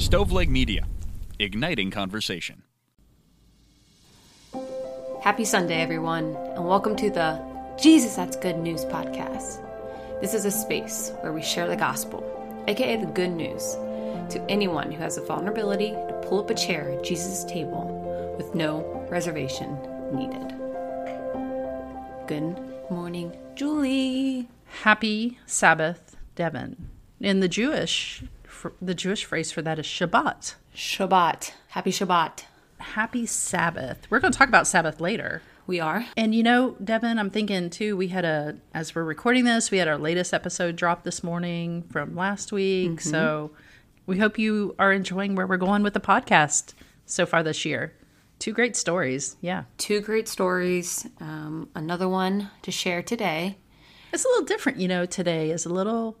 Stoveleg Media, igniting conversation. Happy Sunday, everyone, and welcome to the Jesus That's Good News podcast. This is a space where we share the gospel, aka the good news, to anyone who has a vulnerability to pull up a chair at Jesus' table with no reservation needed. Good morning, Julie. Happy Sabbath, Devin. In the Jewish, the Jewish phrase for that is Shabbat. Shabbat. Happy Shabbat. Happy Sabbath. We're going to talk about Sabbath later. We are. And you know, Devin, I'm thinking too, we had a, as we're recording this, we had our latest episode drop this morning from last week. Mm-hmm. So we hope you are enjoying where we're going with the podcast so far this year. Two great stories. Yeah. Two great stories. Um, another one to share today. It's a little different, you know, today is a little,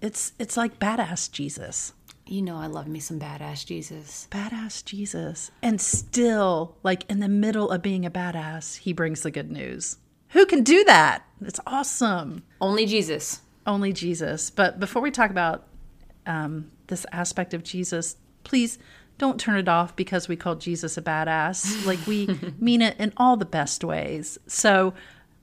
it's, it's like badass Jesus. You know, I love me some badass Jesus. Badass Jesus. And still, like in the middle of being a badass, he brings the good news. Who can do that? It's awesome. Only Jesus. Only Jesus. But before we talk about um, this aspect of Jesus, please don't turn it off because we called Jesus a badass. Like we mean it in all the best ways. So,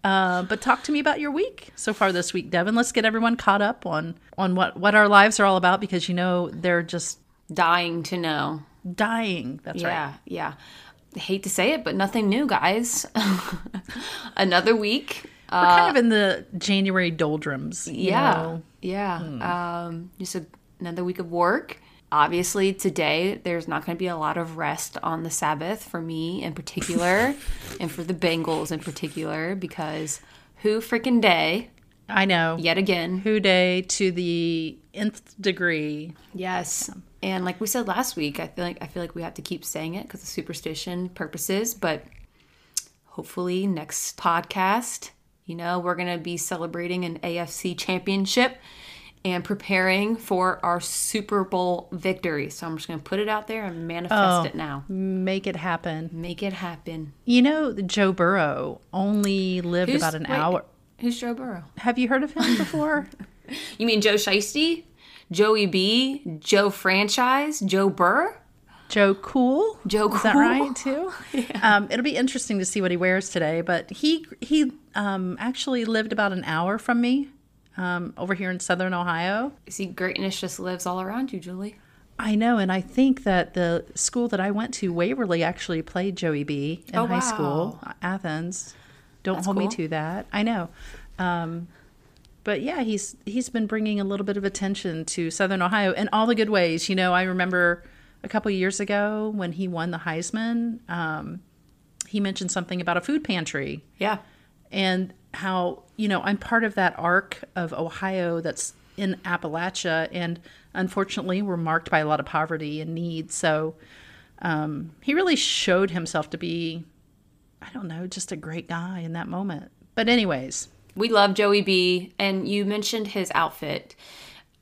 uh, but talk to me about your week so far this week, Devin. Let's get everyone caught up on on what what our lives are all about because you know they're just dying to know. Dying. That's yeah, right. Yeah, I hate to say it, but nothing new, guys. Another week. We're uh, kind of in the January doldrums. Yeah, know? yeah. Hmm. Um, just a, another week of work obviously today there's not going to be a lot of rest on the sabbath for me in particular and for the bengals in particular because who freaking day? I know. Yet again. Who day to the nth degree. Yes. And like we said last week i feel like i feel like we have to keep saying it because of superstition purposes but hopefully next podcast you know we're going to be celebrating an afc championship and preparing for our Super Bowl victory. So I'm just going to put it out there and manifest oh, it now. Make it happen. Make it happen. You know, Joe Burrow only lived who's, about an wait, hour. Who's Joe Burrow? Have you heard of him before? you mean Joe Shiesty? Joey B? Joe Franchise? Joe Burr? Joe Cool. Joe Cool. Is that right too? yeah. um, it'll be interesting to see what he wears today. But he he um, actually lived about an hour from me um, over here in Southern Ohio. You see, greatness just lives all around you, Julie. I know, and I think that the school that I went to, Waverly, actually played Joey B in oh, high wow. school, Athens. Don't That's hold cool. me to that. I know, um, but yeah, he's he's been bringing a little bit of attention to Southern Ohio in all the good ways. You know, I remember a couple years ago when he won the Heisman, um, he mentioned something about a food pantry. Yeah, and how you know I'm part of that arc of Ohio that's in Appalachia, and unfortunately, we're marked by a lot of poverty and need. So um, he really showed himself to be, I don't know, just a great guy in that moment. But anyways, we love Joey B, and you mentioned his outfit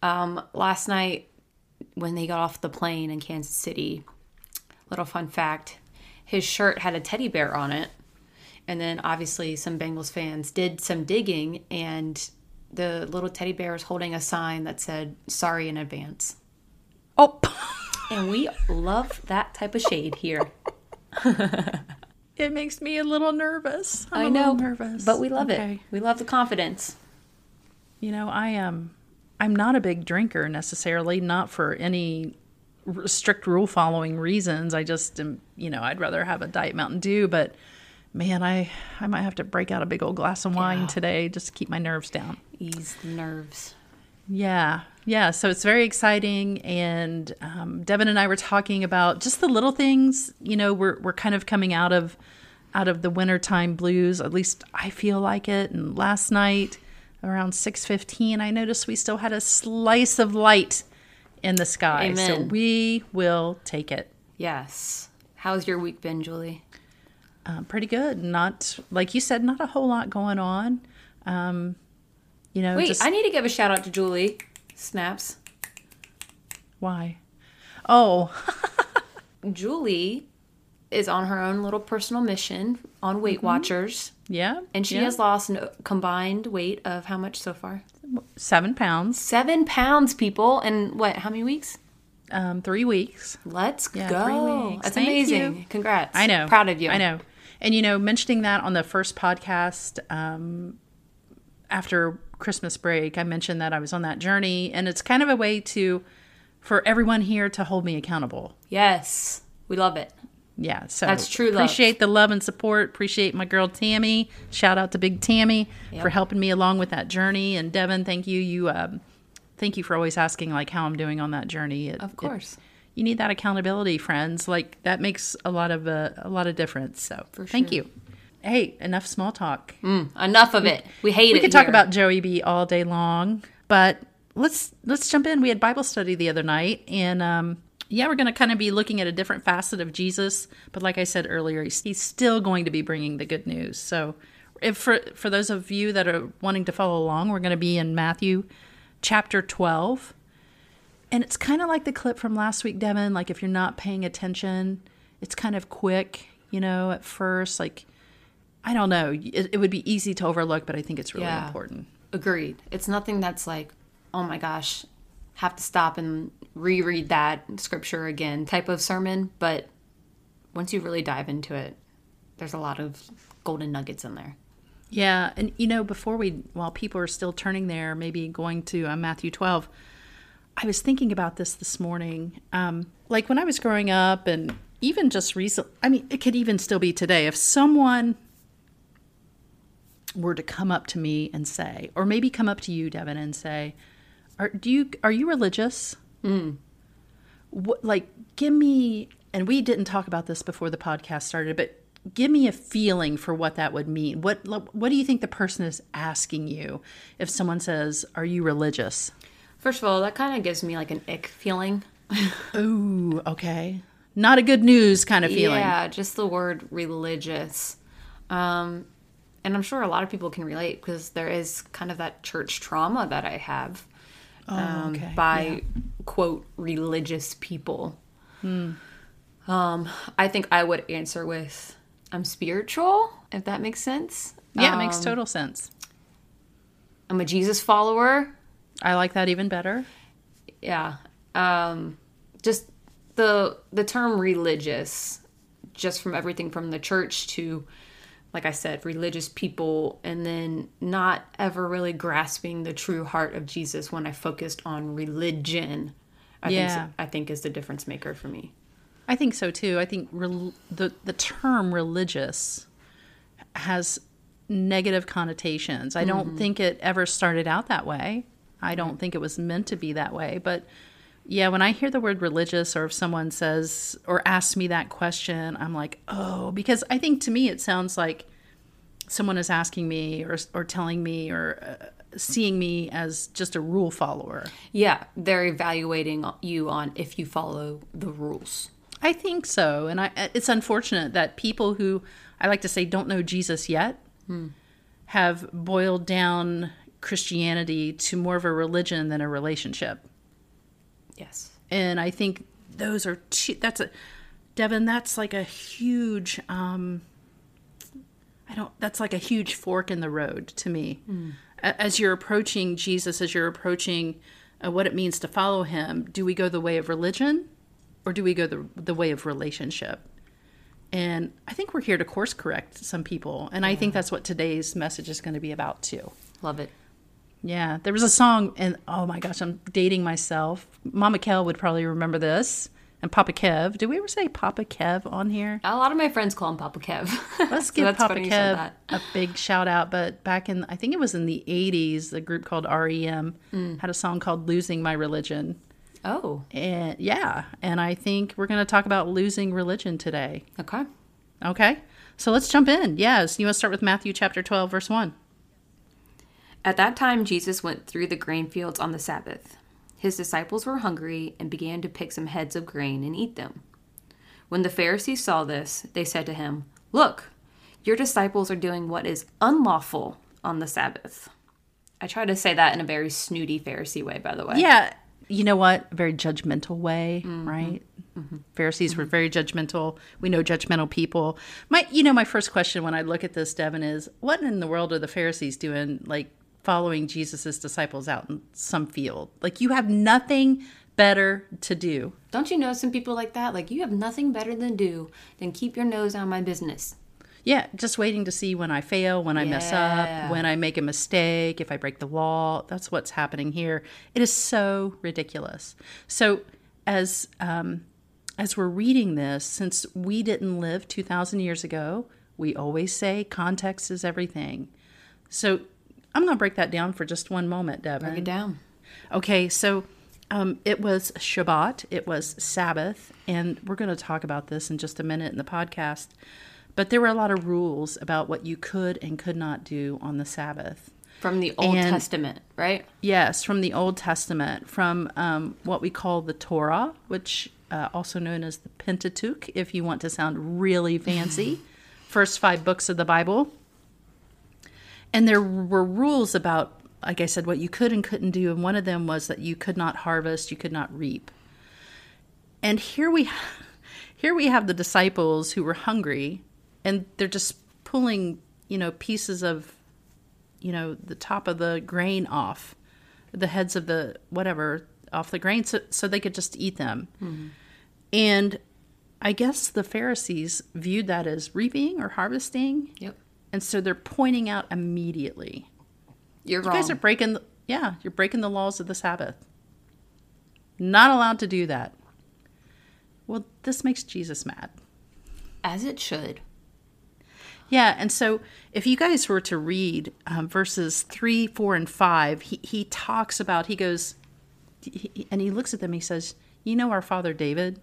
um, last night when they got off the plane in Kansas City. Little fun fact: his shirt had a teddy bear on it and then obviously some Bengals fans did some digging and the little teddy bear was holding a sign that said sorry in advance. Oh. and we love that type of shade here. it makes me a little nervous. I'm i know, nervous, but we love okay. it. We love the confidence. You know, I am. Um, I'm not a big drinker necessarily, not for any strict rule following reasons. I just am, you know, I'd rather have a diet Mountain Dew, but man, I I might have to break out a big old glass of wine yeah. today just to keep my nerves down. Ease the nerves. Yeah, yeah. So it's very exciting, and um, Devin and I were talking about just the little things. You know, we're we're kind of coming out of out of the wintertime blues. At least I feel like it. And last night around six fifteen, I noticed we still had a slice of light in the sky. Amen. So we will take it. Yes. How's your week been, Julie? Um, pretty good. Not like you said, not a whole lot going on. Um, you know, wait, just, I need to give a shout out to Julie Snaps. Why? Oh, Julie is on her own little personal mission on Weight mm-hmm. Watchers. Yeah, and she yeah. has lost a combined weight of how much so far? Seven pounds. Seven pounds, people. And what? How many weeks? um, three weeks. Let's Yeah, go. weeks. That's Thank amazing. you. Congrats. I know. Proud of you. I know. And you know, mentioning that on the first podcast um, after Christmas break, I mentioned that I was on that journey, and it's kind of a way to for everyone here to hold me accountable. Yes. We love it. Yeah, so That's true love. Appreciate the love and support. Appreciate my girl Tammy. Shout out to Big Tammy for helping me along with that journey. And Devin, thank you. You, um, thank you for always asking like how I'm doing on that journey. It- Of it- course. You need that accountability, friends. Like that makes a lot of uh, a lot of difference. So thank sure. you. Hey, enough small talk. Enough of it. We hate it. we could talk about Joey B all day long, but let's let's jump in. We had Bible study the other night, and um, yeah, we're going to kind of be looking at a different facet of Jesus. But like I said earlier, he's, he's still going to be bringing the good news. So, if for for those of you that are wanting to follow along, we're going to be in Matthew chapter twelve, and it's kind of like the clip from last week, Devin. Like if you're not paying attention, it's kind of quick, you know, at first, like. I don't know. It, it would be easy to overlook, but I think it's really Yeah. important. Agreed. It's nothing that's like, oh my gosh, have to stop and reread that scripture again type of sermon. But once you really dive into it, there's a lot of golden nuggets in there. Yeah, and you know, before we, while people are still turning there, maybe going to uh, Matthew 12, I was thinking about this this morning. Um, like when I was growing up, and even just recently, I mean, it could even still be today. If someone were to come up to me and say, or maybe come up to you, Devin, and say, "Are do you are you religious?" What, like, give me, and we didn't talk about this before the podcast started, but give me a feeling for what that would mean. What what do you think the person is asking you if someone says, "Are you religious?" First of all, that kind of gives me like an ick feeling. Ooh, okay, not a good news kind of feeling. Yeah, just the word religious. Um, and I'm sure a lot of people can relate because there is kind of that church trauma that I have um, Oh, okay, by quote religious people. Hmm. Um, I think I would answer with I'm spiritual, if that makes sense. Yeah, it makes Um, total sense. I'm a Jesus follower. I like that even better. yeah um just the the term religious just from everything from the church to like i said religious people and then not ever really grasping the true heart of jesus when i focused on religion i Yeah. think i think is the difference maker for me I think so too. I think rel- the the term religious has negative connotations. I don't think it ever started out that way. I don't think it was meant to be that way. But yeah, when I hear the word religious, or if someone says or asks me that question, I'm like, oh, because I think to me it sounds like someone is asking me or or telling me or uh, seeing me as just a rule follower. yeah they're evaluating you on if you follow the rules I think so, and I, it's unfortunate that people who I like to say don't know Jesus yet have boiled down Christianity to more of a religion than a relationship. yes And I think those are two, that's a Devin. That's like a huge. um I don't. That's like a huge fork in the road to me. A- As you're approaching Jesus, as you're approaching uh, what it means to follow Him, do we go the way of religion, or do we go the the way of relationship? And I think we're here to course correct some people, and I think that's what today's message is going to be about too. love it Yeah, there was a song, and oh my gosh, I'm dating myself. Mama Kel would probably remember this, and Papa Kev. Did we ever say Papa Kev on here? a lot of my friends call him papa kev Let's give that's Papa funny you said Kev a big shout out. But back in, I think it was in the 80s, the group called REM Mm. had a song called Losing My Religion. oh And yeah, and I think we're going to talk about losing religion today. okay Okay, so let's jump in. Yes, you want to start with Matthew chapter 12, verse 1. At that time, Jesus went through the grain fields on the Sabbath. His disciples were hungry and began to pick some heads of grain and eat them. When the Pharisees saw this, they said to him, Look, your disciples are doing what is unlawful on the Sabbath. I try to say that in a very snooty Pharisee way, by the way. Yeah, you know what? A very judgmental way, Mm-hmm. right? Pharisees were very judgmental. We know judgmental people. My, you know, my first question when I look at this, Devin, is what in the world are the Pharisees doing? Like following Jesus's disciples out in some field? Like you have nothing better to do. Don't you know some people like that? Like you have nothing better than do than keep your nose on my business. Yeah, just waiting to see when I fail, when I mess up, when I make a mistake, if I break the law. That's what's happening here. It is so ridiculous. So, as um, as we're reading this, since we didn't live two thousand years ago, we always say context is everything. So, I'm going to break that down for just one moment, Devin. Break it down. Okay, so um, it was Shabbat, it was Sabbath, and we're going to talk about this in just a minute in the podcast. But there were a lot of rules about what you could and could not do on the Sabbath. From the Old And- Testament, right? Yes, from the Old Testament, from um, what we call the Torah, which uh, also known as the Pentateuch, if you want to sound really fancy, first five books of the Bible. And there were rules about, like I said, what you could and couldn't do, and one of them was that you could not harvest, you could not reap. And here we, here we have the disciples who were hungry, and they're just pulling, you know, pieces of you know the top of the grain off the heads of the whatever off the grain so, so they could just eat them mm-hmm. and i guess the pharisees viewed that as reaping or harvesting Yep. And so they're pointing out immediately. You're you wrong. guys are breaking the, yeah you're breaking the laws of the sabbath. Not allowed to do that. Well this makes jesus mad. As it should. Yeah, and so if you guys were to read um, verses three, four, and five, he, he talks about, he goes, he, and he looks at them, he says, You know, our father David,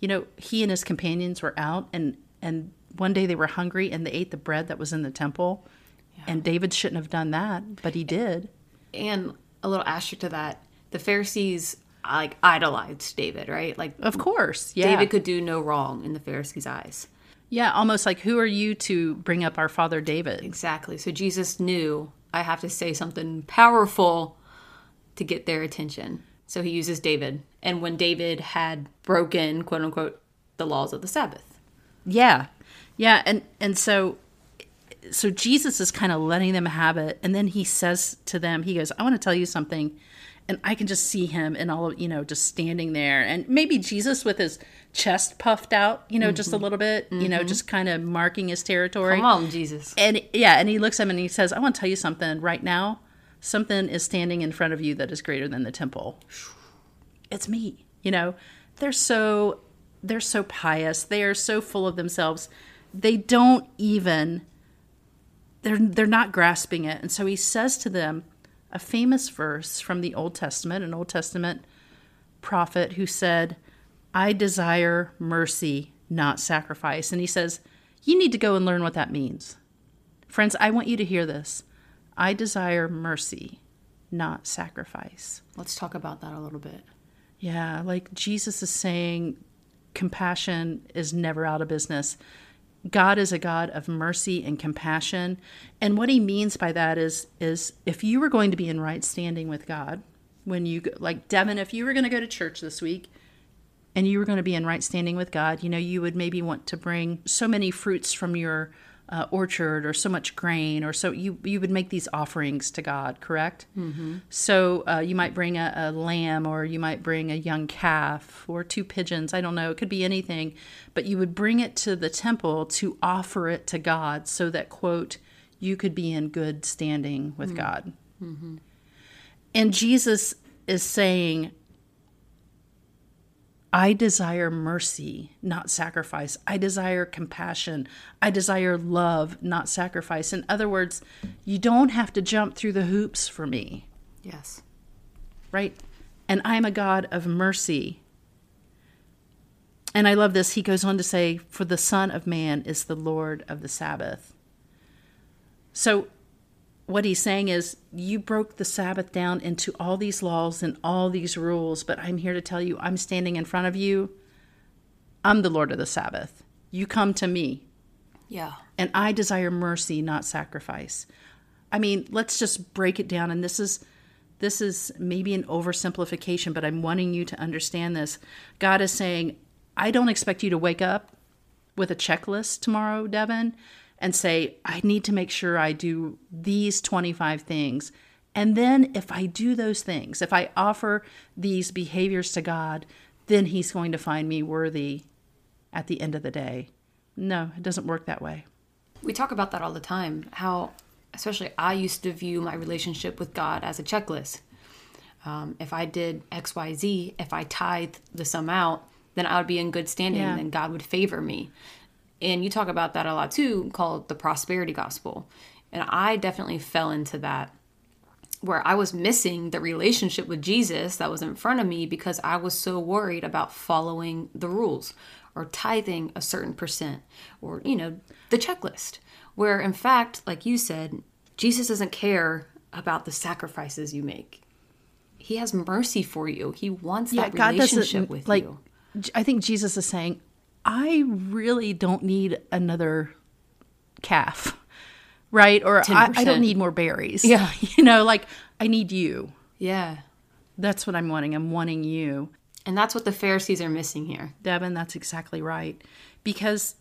you know, he and his companions were out, and, and one day they were hungry and they ate the bread that was in the temple. And David shouldn't have done that, but he did. And a little asterisk to that, the Pharisees like idolized David, right? Like Of course. Yeah. David could do no wrong in the Pharisees' eyes. yeah, almost like, Who are you to bring up our father David? Exactly. So Jesus knew I have to say something powerful to get their attention. So he uses David. And when David had broken, quote unquote, the laws of the Sabbath. Yeah. Yeah, and and so so Jesus is kind of letting them have it and then he says to them he goes, "I want to tell you something." And I can just see him and all of, you know, just standing there and maybe Jesus with his chest puffed out, you know, just a mm-hmm. little bit, you know, mm-hmm. just kind of marking his territory. Come on, Jesus. And yeah, and he looks at him and he says, "I want to tell you something right now. Something is standing in front of you that is greater than the temple. It's me." You know, they're so they're so pious. They are so full of themselves. They don't even they're they're not grasping it. And so he says to them a famous verse from the Old Testament, an Old Testament prophet who said, "I desire mercy, not sacrifice." And he says, "You need to go and learn what that means." Friends, I want you to hear this. I desire mercy, not sacrifice. Let's talk about that a little bit. Yeah, like Jesus is saying, compassion is never out of business. God is a God of mercy and compassion. And what he means by that is is if you were going to be in right standing with God, when you like Devin, if you were going to go to church this week and you were going to be in right standing with God, you know, you would maybe want to bring so many fruits from your uh, orchard or so much grain or so you you would make these offerings to God, correct? Mm-hmm. So uh, you might bring a, a lamb or you might bring a young calf or two pigeons. I don't know. It could be anything, but you would bring it to the temple to offer it to God so that quote you could be in good standing with God. And Jesus is saying, I desire mercy, not sacrifice. I desire compassion. I desire love, not sacrifice. In other words, you don't have to jump through the hoops for me, Yes. right? And I'm a God of mercy. And I love this. He goes on to say, For the Son of Man is the Lord of the Sabbath. So, what he's saying is, you broke the Sabbath down into all these laws and all these rules, but I'm here to tell you, I'm standing in front of you. I'm the Lord of the Sabbath. You come to me, Yeah. and I desire mercy, not sacrifice. I mean, let's just break it down. And this is this is maybe an oversimplification, but I'm wanting you to understand this. God is saying, I don't expect you to wake up with a checklist tomorrow, Devin, and say, I need to make sure I do these 25 things And then if I do those things, if I offer these behaviors to God, then He's going to find me worthy at the end of the day. No, it doesn't work that way. We talk about that all the time. How, especially, I used to view my relationship with God as a checklist. Um, if I did X, Y, Z, if I tithe the sum out, then I would be in good standing, Yeah. then God would favor me. And you talk about that a lot too, called the prosperity gospel. And I definitely fell into that where I was missing the relationship with Jesus that was in front of me because I was so worried about following the rules or tithing a certain percent or, you know, the checklist. Where in fact, like you said, Jesus doesn't care about the sacrifices you make. He has mercy for you. He wants that relationship with like. you. I think Jesus is saying, I really don't need another calf, right? Or I, I don't need more berries. Yeah. you know, like I need you. Yeah. That's what I'm wanting. I'm wanting you. And that's what the Pharisees are missing here. Devin, that's exactly right. Because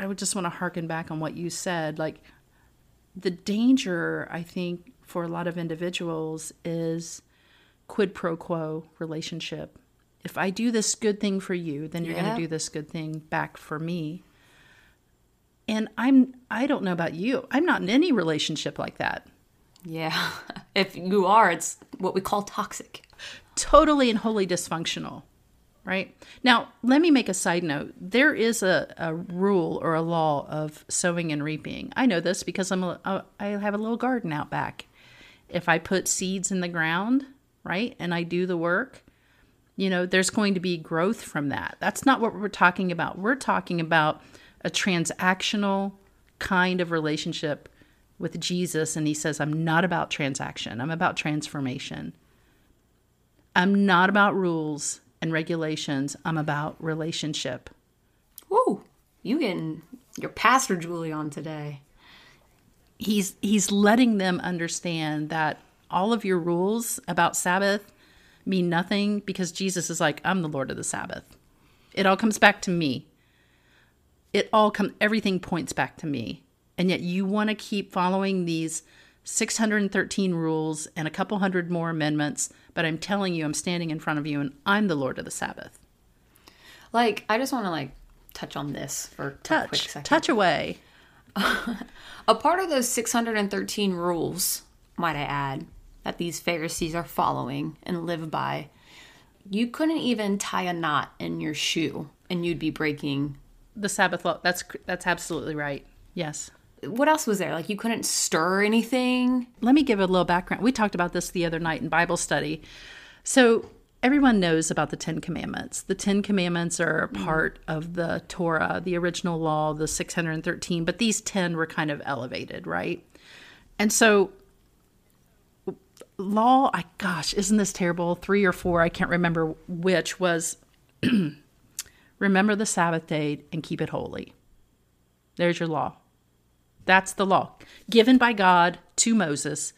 I would just want to harken back on what you said. Like, the danger, I think, for a lot of individuals is quid pro quo relationship. If I do this good thing for you, then you're going to do this good thing back for me. And I'm, I don't know about you. I'm not in any relationship like that. Yeah. if you are, it's what we call toxic. totally and wholly dysfunctional right now let me make a side note there is a, a rule or a law of sowing and reaping i know this because i'm a, a, i have a little garden out back if i put seeds in the ground right and i do the work you know there's going to be growth from that that's not what we're talking about we're talking about a transactional kind of relationship with jesus and he says i'm not about transaction i'm about transformation I'm not about rules and regulations. I'm about relationship. Woo! You getting your Pastor Julie on today. He's he's letting them understand that all of your rules about Sabbath mean nothing because Jesus is like, I'm the Lord of the Sabbath. It all comes back to me. It all come everything points back to me. And yet you want to keep following these 613 rules and a couple hundred more amendments, but I'm telling you I'm standing in front of you and I'm the Lord of the Sabbath. Like, I just want to like touch on this for a quick touch second. touch away A part of those 613 rules, might I add, that these Pharisees are following and live by, you couldn't even tie a knot in your shoe and you'd be breaking. the sabbath law that's that's absolutely right yes What else was there? Like, you couldn't stir anything. let me give a little background we talked about this the other night in bible study so everyone knows about the ten commandments the ten commandments are a part of the torah the original law the 613 but these 10 were kind of elevated right and so law i gosh isn't this terrible? Three or four i can't remember which was remember the sabbath day and keep it holy. There's your law. That's the law. Given by god to moses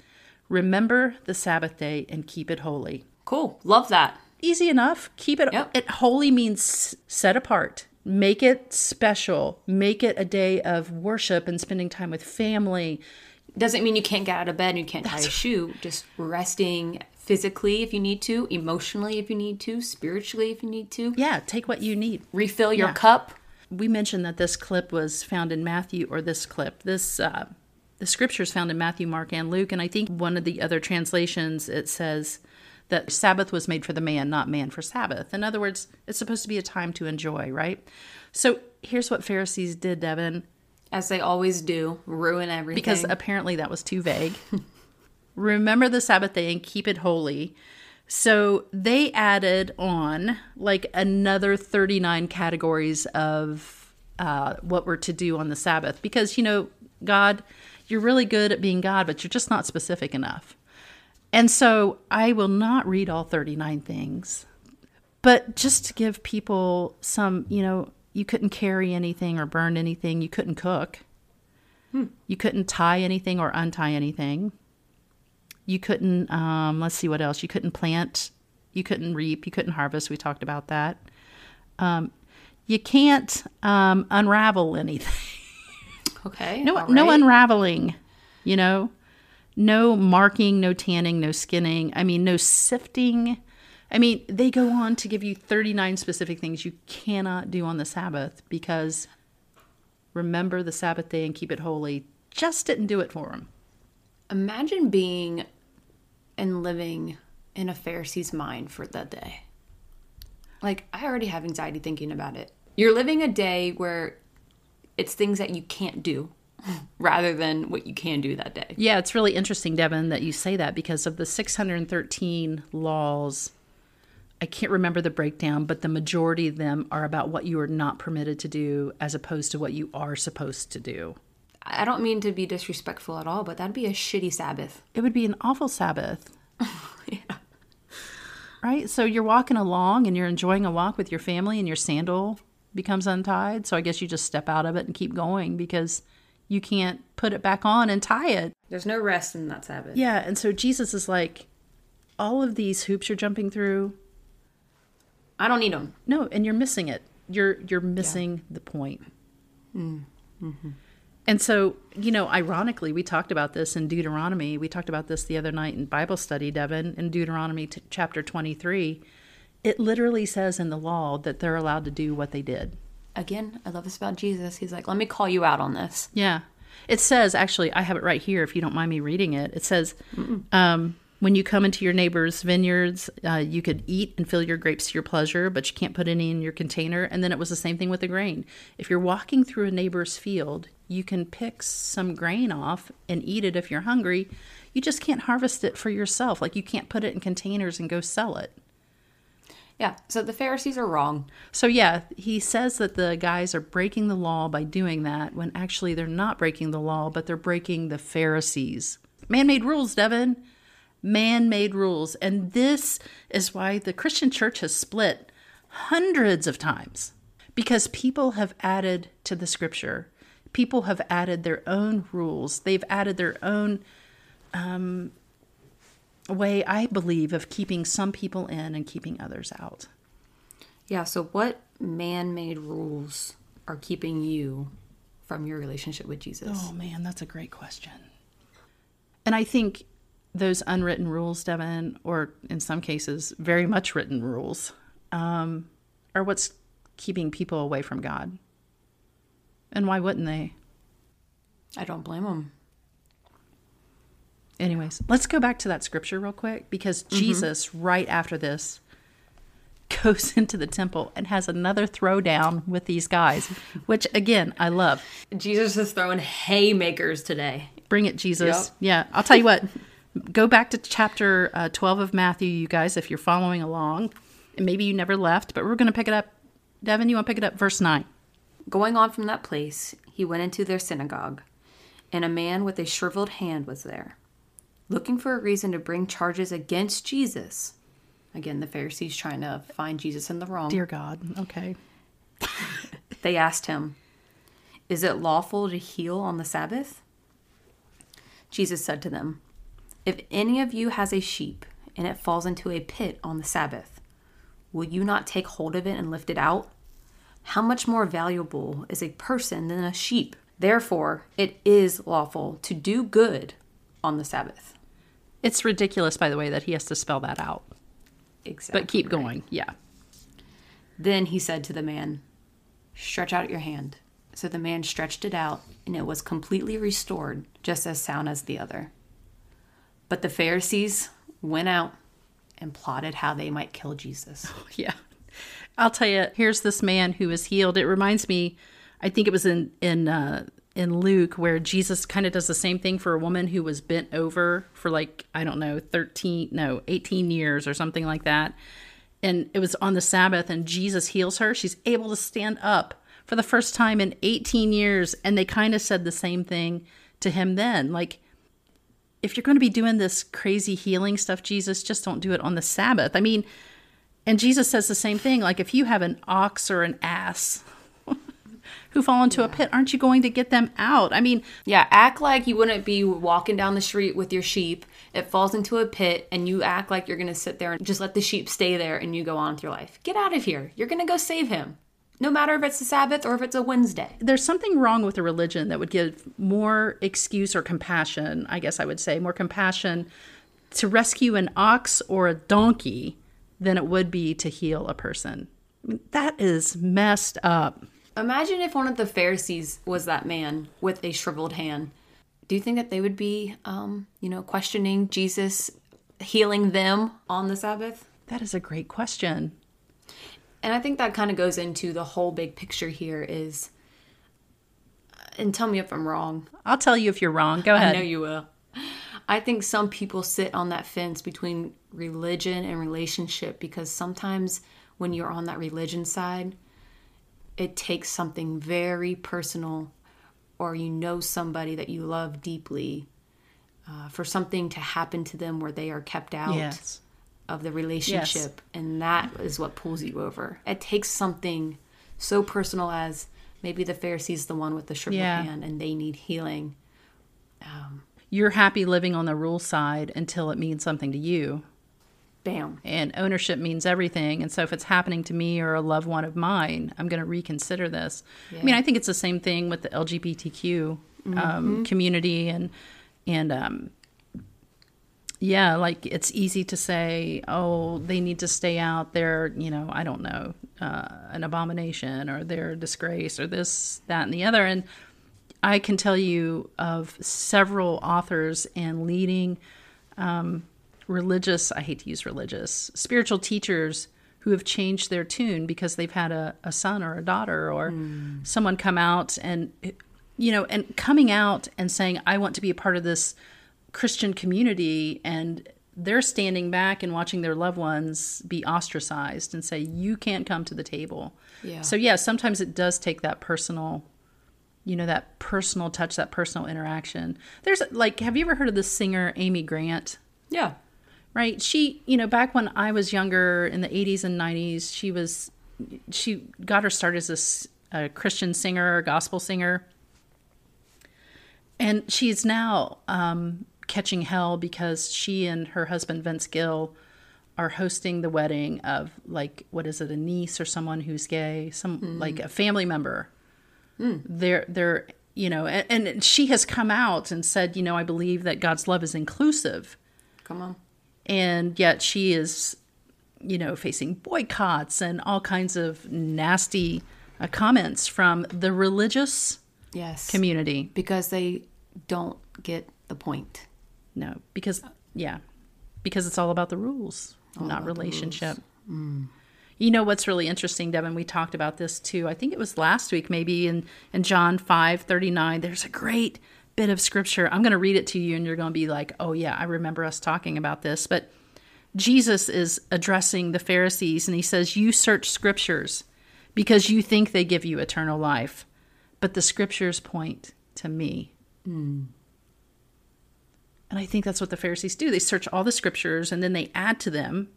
remember the sabbath day and keep it holy. Cool. Love that. easy enough. Keep it Yep. it holy means set apart. Make it special. Make it a day of worship and spending time with family Doesn't mean you can't get out of bed and you can't tie a shoe. Just resting physically if you need to, emotionally if you need to, spiritually if you need to. yeah take what you need Refill your Yeah. cup. we mentioned that this clip was found in Matthew, or this clip, this uh, the scriptures found in Matthew, Mark, and Luke, and I think one of the other translations it says that Sabbath was made for the man, not man for Sabbath. In other words, it's supposed to be a time to enjoy, right? So here's what Pharisees did, Devin, As they always do, ruin everything. because apparently that was too vague. Remember the Sabbath day and keep it holy. So they added on like another 39 categories of uh, what we're to do on the Sabbath because, you know, God, you're really good at being God, but you're just not specific enough. And so I will not read all 39 things, but just to give people some, you know, you couldn't carry anything or burn anything, you couldn't cook. You couldn't tie anything or untie anything. You couldn't, um, let's see what else. You couldn't plant. You couldn't reap. You couldn't harvest. We talked about that. Um, you can't um, unravel anything. okay. No, all no unraveling. You know, No marking, no tanning, no skinning. I mean, no sifting. I mean, they go on to give you 39 specific things you cannot do on the Sabbath because remember the Sabbath day and keep it holy just didn't do it for them. Imagine being and living in a Pharisee's mind for that day. Like, I already have anxiety thinking about it. You're living a day where it's things that you can't do rather than what you can do that day. Yeah, it's really interesting, Devin, that you say that because of the 613 laws. I can't remember the breakdown, but the majority of them are about what you are not permitted to do as opposed to what you are supposed to do. I don't mean to be disrespectful at all, but that'd be a shitty Sabbath. It would be an awful Sabbath. yeah. Right? So you're walking along and you're enjoying a walk with your family and your sandal becomes untied. So I guess you just step out of it and keep going because you can't put it back on and tie it. There's no rest in that Sabbath. Yeah. And so Jesus is like, all of these hoops you're jumping through. I don't need them. No, and you're missing it. You're you're missing yeah. the point. Mm. Mm-hmm. And so, you know, ironically, we talked about this in Deuteronomy. We talked about this the other night in Bible study, Devin, in Deuteronomy t- chapter 23. It literally says in the law that they're allowed to do what they did. Again, I love this about Jesus. He's like, let me call you out on this. Yeah. It says, actually, I have it right here if you don't mind me reading it. It says, um, when you come into your neighbor's vineyards, uh, you could eat and fill your grapes to your pleasure, but you can't put any in your container. And then it was the same thing with the grain. If you're walking through a neighbor's field, you can pick some grain off and eat it if you're hungry. You just can't harvest it for yourself. Like you can't put it in containers and go sell it. Yeah, so the Pharisees are wrong. So, yeah, he says that the guys are breaking the law by doing that when actually they're not breaking the law, but they're breaking the Pharisees. Man made rules, Devin. Man made rules. And this is why the Christian church has split hundreds of times because people have added to the scripture people have added their own rules. They've added their own um, way, I believe, of keeping some people in and keeping others out. Yeah, so what man made rules are keeping you from your relationship with Jesus? Oh, man, that's a great question. And I think those unwritten rules, Devin, or in some cases, very much written rules, um, are what's keeping people away from God. And why wouldn't they? I don't blame them. Anyways, let's go back to that scripture real quick because mm-hmm. Jesus, right after this, goes into the temple and has another throwdown with these guys, which again, I love. Jesus is throwing haymakers today. Bring it, Jesus. Yep. Yeah, I'll tell you what. Go back to chapter uh, 12 of Matthew, you guys, if you're following along. And maybe you never left, but we're going to pick it up. Devin, you want to pick it up? Verse 9. Going on from that place, he went into their synagogue, and a man with a shriveled hand was there. Looking for a reason to bring charges against Jesus. Again, the Pharisees trying to find Jesus in the wrong. Dear God, okay. they asked him, Is it lawful to heal on the Sabbath? Jesus said to them, If any of you has a sheep and it falls into a pit on the Sabbath, will you not take hold of it and lift it out? how much more valuable is a person than a sheep? Therefore, it is lawful to do good on the Sabbath. It's ridiculous, by the way, that he has to spell that out. Exactly. But keep right. going. Yeah. Then he said to the man, Stretch out your hand. So the man stretched it out, and it was completely restored, just as sound as the other. But the Pharisees went out and plotted how they might kill Jesus. yeah. I'll tell you, here's this man who was healed. It reminds me, I think it was in in uh, in Luke where Jesus kind of does the same thing for a woman who was bent over for like I don't know, 13, no, 18 years or something like that. And it was on the Sabbath and Jesus heals her. She's able to stand up for the first time in 18 years and they kind of said the same thing to him then. Like if you're going to be doing this crazy healing stuff, Jesus, just don't do it on the Sabbath. I mean, and Jesus says the same thing like, if you have an ox or an ass who fall into yeah. a pit, aren't you going to get them out? I mean, yeah, act like you wouldn't be walking down the street with your sheep. It falls into a pit, and you act like you're going to sit there and just let the sheep stay there and you go on with your life. Get out of here. You're going to go save him. No matter if it's a Sabbath or if it's a Wednesday. There's something wrong with a religion that would give more excuse or compassion, I guess I would say, more compassion to rescue an ox or a donkey than it would be to heal a person. I mean, that is messed up. Imagine if one of the Pharisees was that man with a shriveled hand. Do you think that they would be, um, you know, questioning Jesus healing them on the Sabbath? That is a great question. And I think that kind of goes into the whole big picture here is, and tell me if I'm wrong. I'll tell you if you're wrong. Go ahead. I know you will. I think some people sit on that fence between religion and relationship because sometimes when you're on that religion side, it takes something very personal or you know somebody that you love deeply uh, for something to happen to them where they are kept out Yes. Of the relationship and that is what pulls you over it takes something so personal as maybe the pharisee's the one with the shriveled Yeah. hand and they need healing You're happy living on the rule side until it means something to you. bam and ownership means everything. And so if it's happening to me or a loved one of mine, I'm going to reconsider this. I mean, I think it's the same thing with the LGBTQ um, community and and um, yeah, like it's easy to say, oh, they need to stay out. They're you know, I don't know, uh, an abomination or they're a disgrace or this, that, and the other. And I can tell you of several authors and leading um, religious, I hate to use religious, spiritual teachers who have changed their tune because they've had a, a son or a daughter or someone come out and, you know, and coming out and saying, I want to be a part of this Christian community. And they're standing back and watching their loved ones be ostracized and say, You can't come to the table. Yeah. So, yeah, sometimes it does take that personal you know that personal touch that personal interaction there's like have you ever heard of the singer amy grant yeah right she you know back when i was younger in the 80s and 90s she was she got her start as a christian singer gospel singer and she's now um, catching hell because she and her husband vince gill are hosting the wedding of like what is it a niece or someone who's gay? Some like a family member. They're they're you know and, and she has come out and said you know i believe that god's love is inclusive. Come on. And yet she is you know facing boycotts and all kinds of nasty uh, comments from the religious yes. community. Because they don't get the point no because yeah because it's all about the rules not relationship. Mm. you know what's really interesting devin? We talked about this too. I think it was last week maybe in in john 5 39 there's a great bit of scripture. I'm going to read it to you and you're going to be like oh yeah i remember us talking about this. But jesus is addressing the pharisees and he says you search scriptures because you think they give you eternal life but the scriptures point to me and I think that's what the Pharisees do. They search all the scriptures and then they add to them,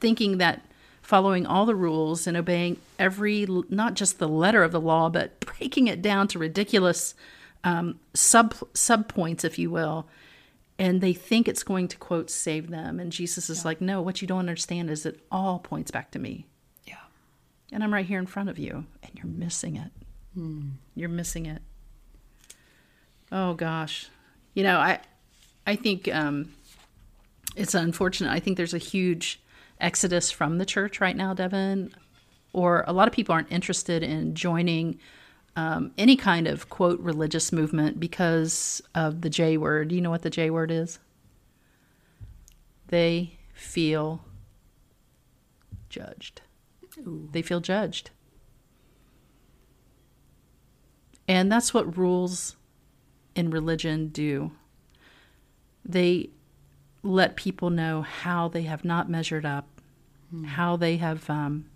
thinking that following all the rules and obeying every, not just the letter of the law, but breaking it down to ridiculous um, sub sub points, if you will. And they think it's going to quote save them. And Jesus is like, no, what you don't understand is it all points back to me. yeah And I'm right here in front of you, and you're missing it. You're missing it. Oh gosh, you know I, I think um, it's unfortunate. I think there's a huge exodus from the church right now, Devin, or a lot of people aren't interested in joining um, any kind of quote religious movement because of the J word. Do you know what the J word is? They feel judged. They feel judged. And that's what rules in religion do. They let people know how they have not measured up, how they have um,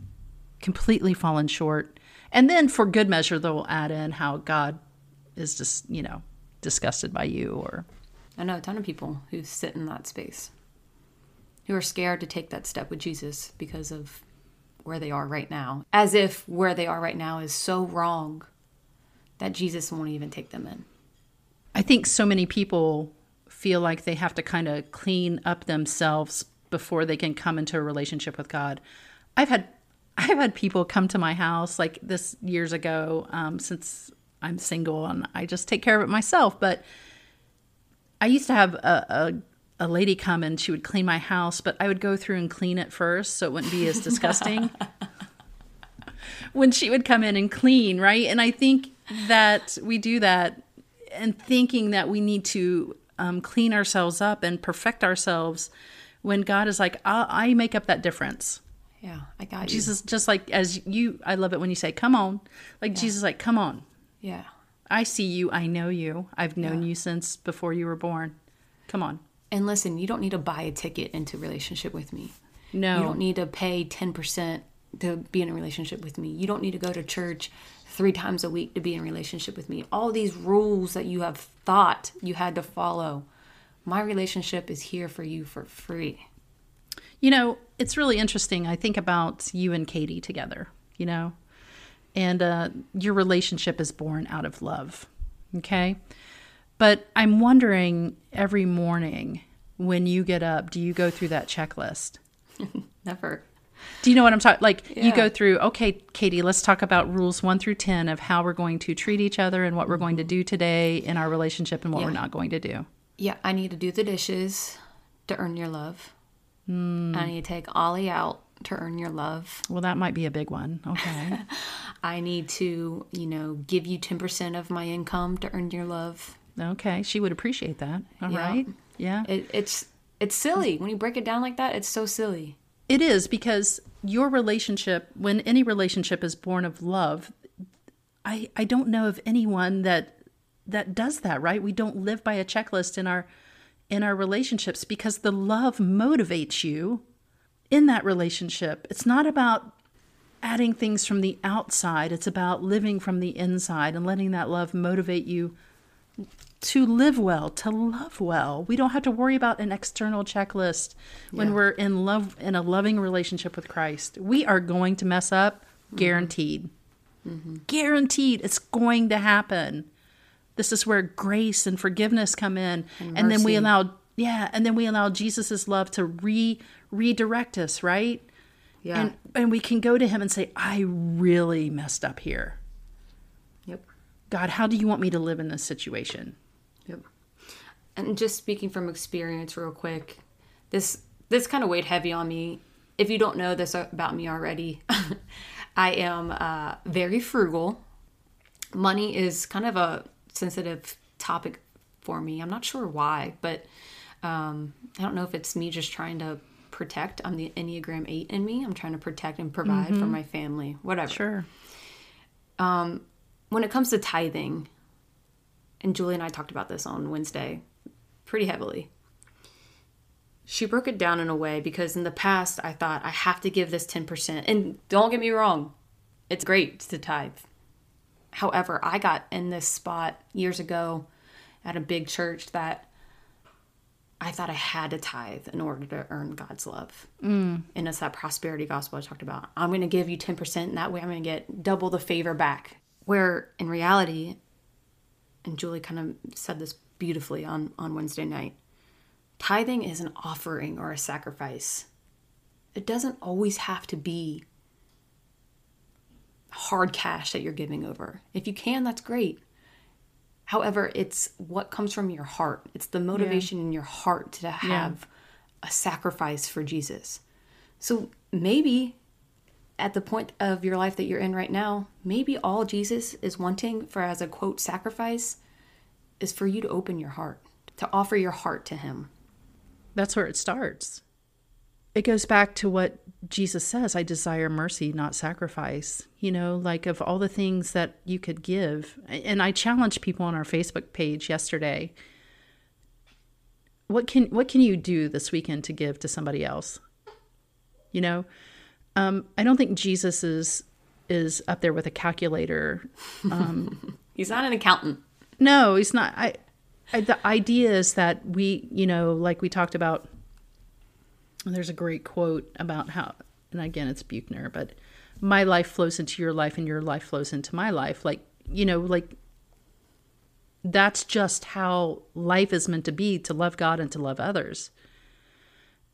completely fallen short. And then for good measure, they'll add in how God is just, you know, disgusted by you or I know a ton of people who sit in that space who are scared to take that step with Jesus because of where they are right now. As if where they are right now is so wrong that Jesus won't even take them in. I think so many people feel like they have to kind of clean up themselves before they can come into a relationship with God. I've had I've had people come to my house like this years ago, um, since I'm single and I just take care of it myself. But I used to have a, a, a lady come and she would clean my house, but I would go through and clean it first so it wouldn't be as disgusting. when she would come in and clean, right? And I think that we do that and thinking that we need to um, clean ourselves up and perfect ourselves when God is like, I make up that difference. Yeah, I got you. Jesus, just like as you, I love it when you say, come on. Like yeah. Jesus, like, come on. Yeah. I see you. I know you. I've known yeah. you since before you were born. Come on. And listen, you don't need to buy a ticket into relationship with me. No. You don't need to pay 10% to be in a relationship with me. You don't need to go to church three times a week to be in a relationship with me. All these rules that you have thought you had to follow. My relationship is here for you for free. You know, it's really interesting. I think about you and Katie together, you know, and uh, your relationship is born out of love. Okay. But I'm wondering every morning when you get up, do you go through that checklist? Never. Do you know what I'm talking? Like yeah. you go through. Okay, Katie, let's talk about rules one through ten of how we're going to treat each other and what we're going to do today in our relationship and what yeah. we're not going to do. Yeah, I need to do the dishes to earn your love. Mm. I need to take Ollie out to earn your love. Well, that might be a big one. Okay. I need to, you know, give you 10% of my income to earn your love. Okay. She would appreciate that. All yeah. right. yeah. It, it's it's silly. When you break it down like that, it's so silly. It is because your relationship, when any relationship is born of love, I I don't know of anyone that that does that, right? We don't live by a checklist in our in our relationships because the love motivates you in that relationship. It's not about adding things from the outside, it's about living from the inside and letting that love motivate you to live well, to love well. We don't have to worry about an external checklist when yeah. we're in love in a loving relationship with Christ. We are going to mess up, guaranteed. Mm-hmm. Guaranteed it's going to happen. This is where grace and forgiveness come in. And, and then we allow yeah, and then we allow Jesus's love to re redirect us, right? Yeah. And and we can go to him and say, I really messed up here. Yep. God, how do you want me to live in this situation? And just speaking from experience real quick, this this kind of weighed heavy on me. If you don't know this about me already, I am uh, very frugal. Money is kind of a sensitive topic for me. I'm not sure why, but um, I don't know if it's me just trying to protect. I'm the Enneagram 8 in me. I'm trying to protect and provide mm-hmm. for my family, whatever. Sure. Um, when it comes to tithing, and Julie and I talked about this on Wednesday pretty heavily. She broke it down in a way because in the past I thought I have to give this 10%. And don't get me wrong, it's great to tithe. However, I got in this spot years ago at a big church that I thought I had to tithe in order to earn God's love. Mm. And it's that prosperity gospel I talked about. I'm going to give you 10%, and that way I'm going to get double the favor back. Where in reality, and Julie kind of said this beautifully on, on Wednesday night tithing is an offering or a sacrifice. It doesn't always have to be hard cash that you're giving over. If you can, that's great. However, it's what comes from your heart. It's the motivation yeah. in your heart to have yeah. a sacrifice for Jesus. So maybe at the point of your life that you're in right now, maybe all Jesus is wanting for as a quote sacrifice is for you to open your heart, to offer your heart to him. That's where it starts it goes back to what Jesus says I desire mercy, not sacrifice. You know, like of all the things that you could give. And I challenged people on our Facebook page yesterday. What can what can you do this weekend to give to somebody else? You know, um, I don't think Jesus is is up there with a calculator. Um, he's not an accountant. No, he's not. I, I the idea is that we, you know, like we talked about there's a great quote about how, and again, it's Buechner, but my life flows into your life and your life flows into my life. Like, you know, like that's just how life is meant to be to love God and to love others.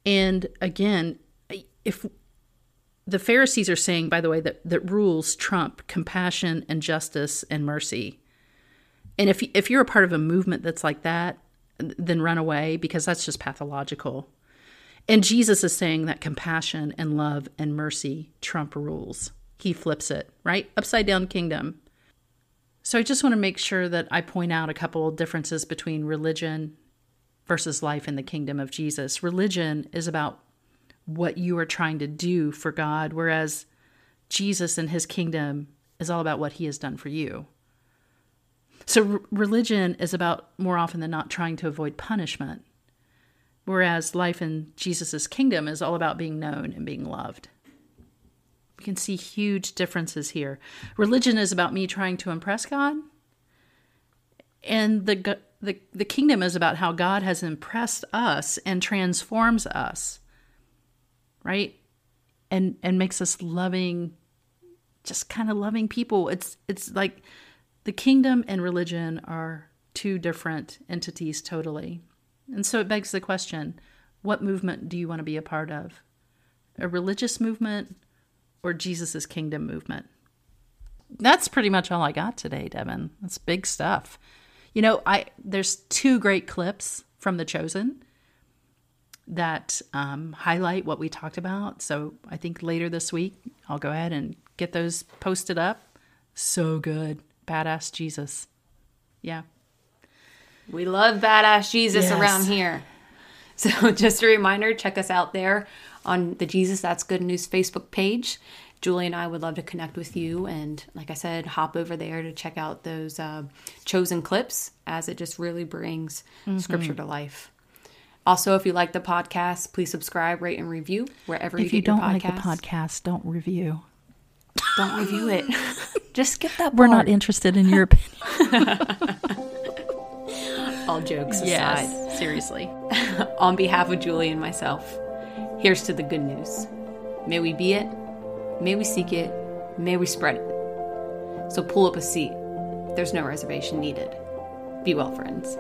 And again, if the Pharisees are saying, by the way, that, that rules trump compassion and justice and mercy. And if, if you're a part of a movement that's like that, then run away because that's just pathological. And Jesus is saying that compassion and love and mercy trump rules. He flips it, right? Upside down kingdom. So I just want to make sure that I point out a couple of differences between religion versus life in the kingdom of Jesus. Religion is about what you are trying to do for God, whereas Jesus and his kingdom is all about what he has done for you. So, r- religion is about more often than not trying to avoid punishment, whereas life in Jesus' kingdom is all about being known and being loved. We can see huge differences here. Religion is about me trying to impress God, and the, the, the kingdom is about how God has impressed us and transforms us right? And and makes us loving just kind of loving people. It's it's like the kingdom and religion are two different entities totally. And so it begs the question, what movement do you want to be a part of? A religious movement or Jesus's kingdom movement? That's pretty much all I got today, Devin. That's big stuff. You know, I there's two great clips from The Chosen that um, highlight what we talked about. So I think later this week, I'll go ahead and get those posted up. So good. Badass Jesus. Yeah. We love Badass Jesus yes. around here. So just a reminder check us out there on the Jesus That's Good News Facebook page. Julie and I would love to connect with you. And like I said, hop over there to check out those uh, chosen clips as it just really brings mm-hmm. scripture to life. Also, if you like the podcast, please subscribe, rate, and review wherever if you, you don't like the podcast. Don't review. Don't review it. Just skip that. We're not interested in your opinion. All jokes aside, seriously. On behalf of Julie and myself, here's to the good news. May we be it. May we seek it. May we spread it. So pull up a seat. There's no reservation needed. Be well, friends.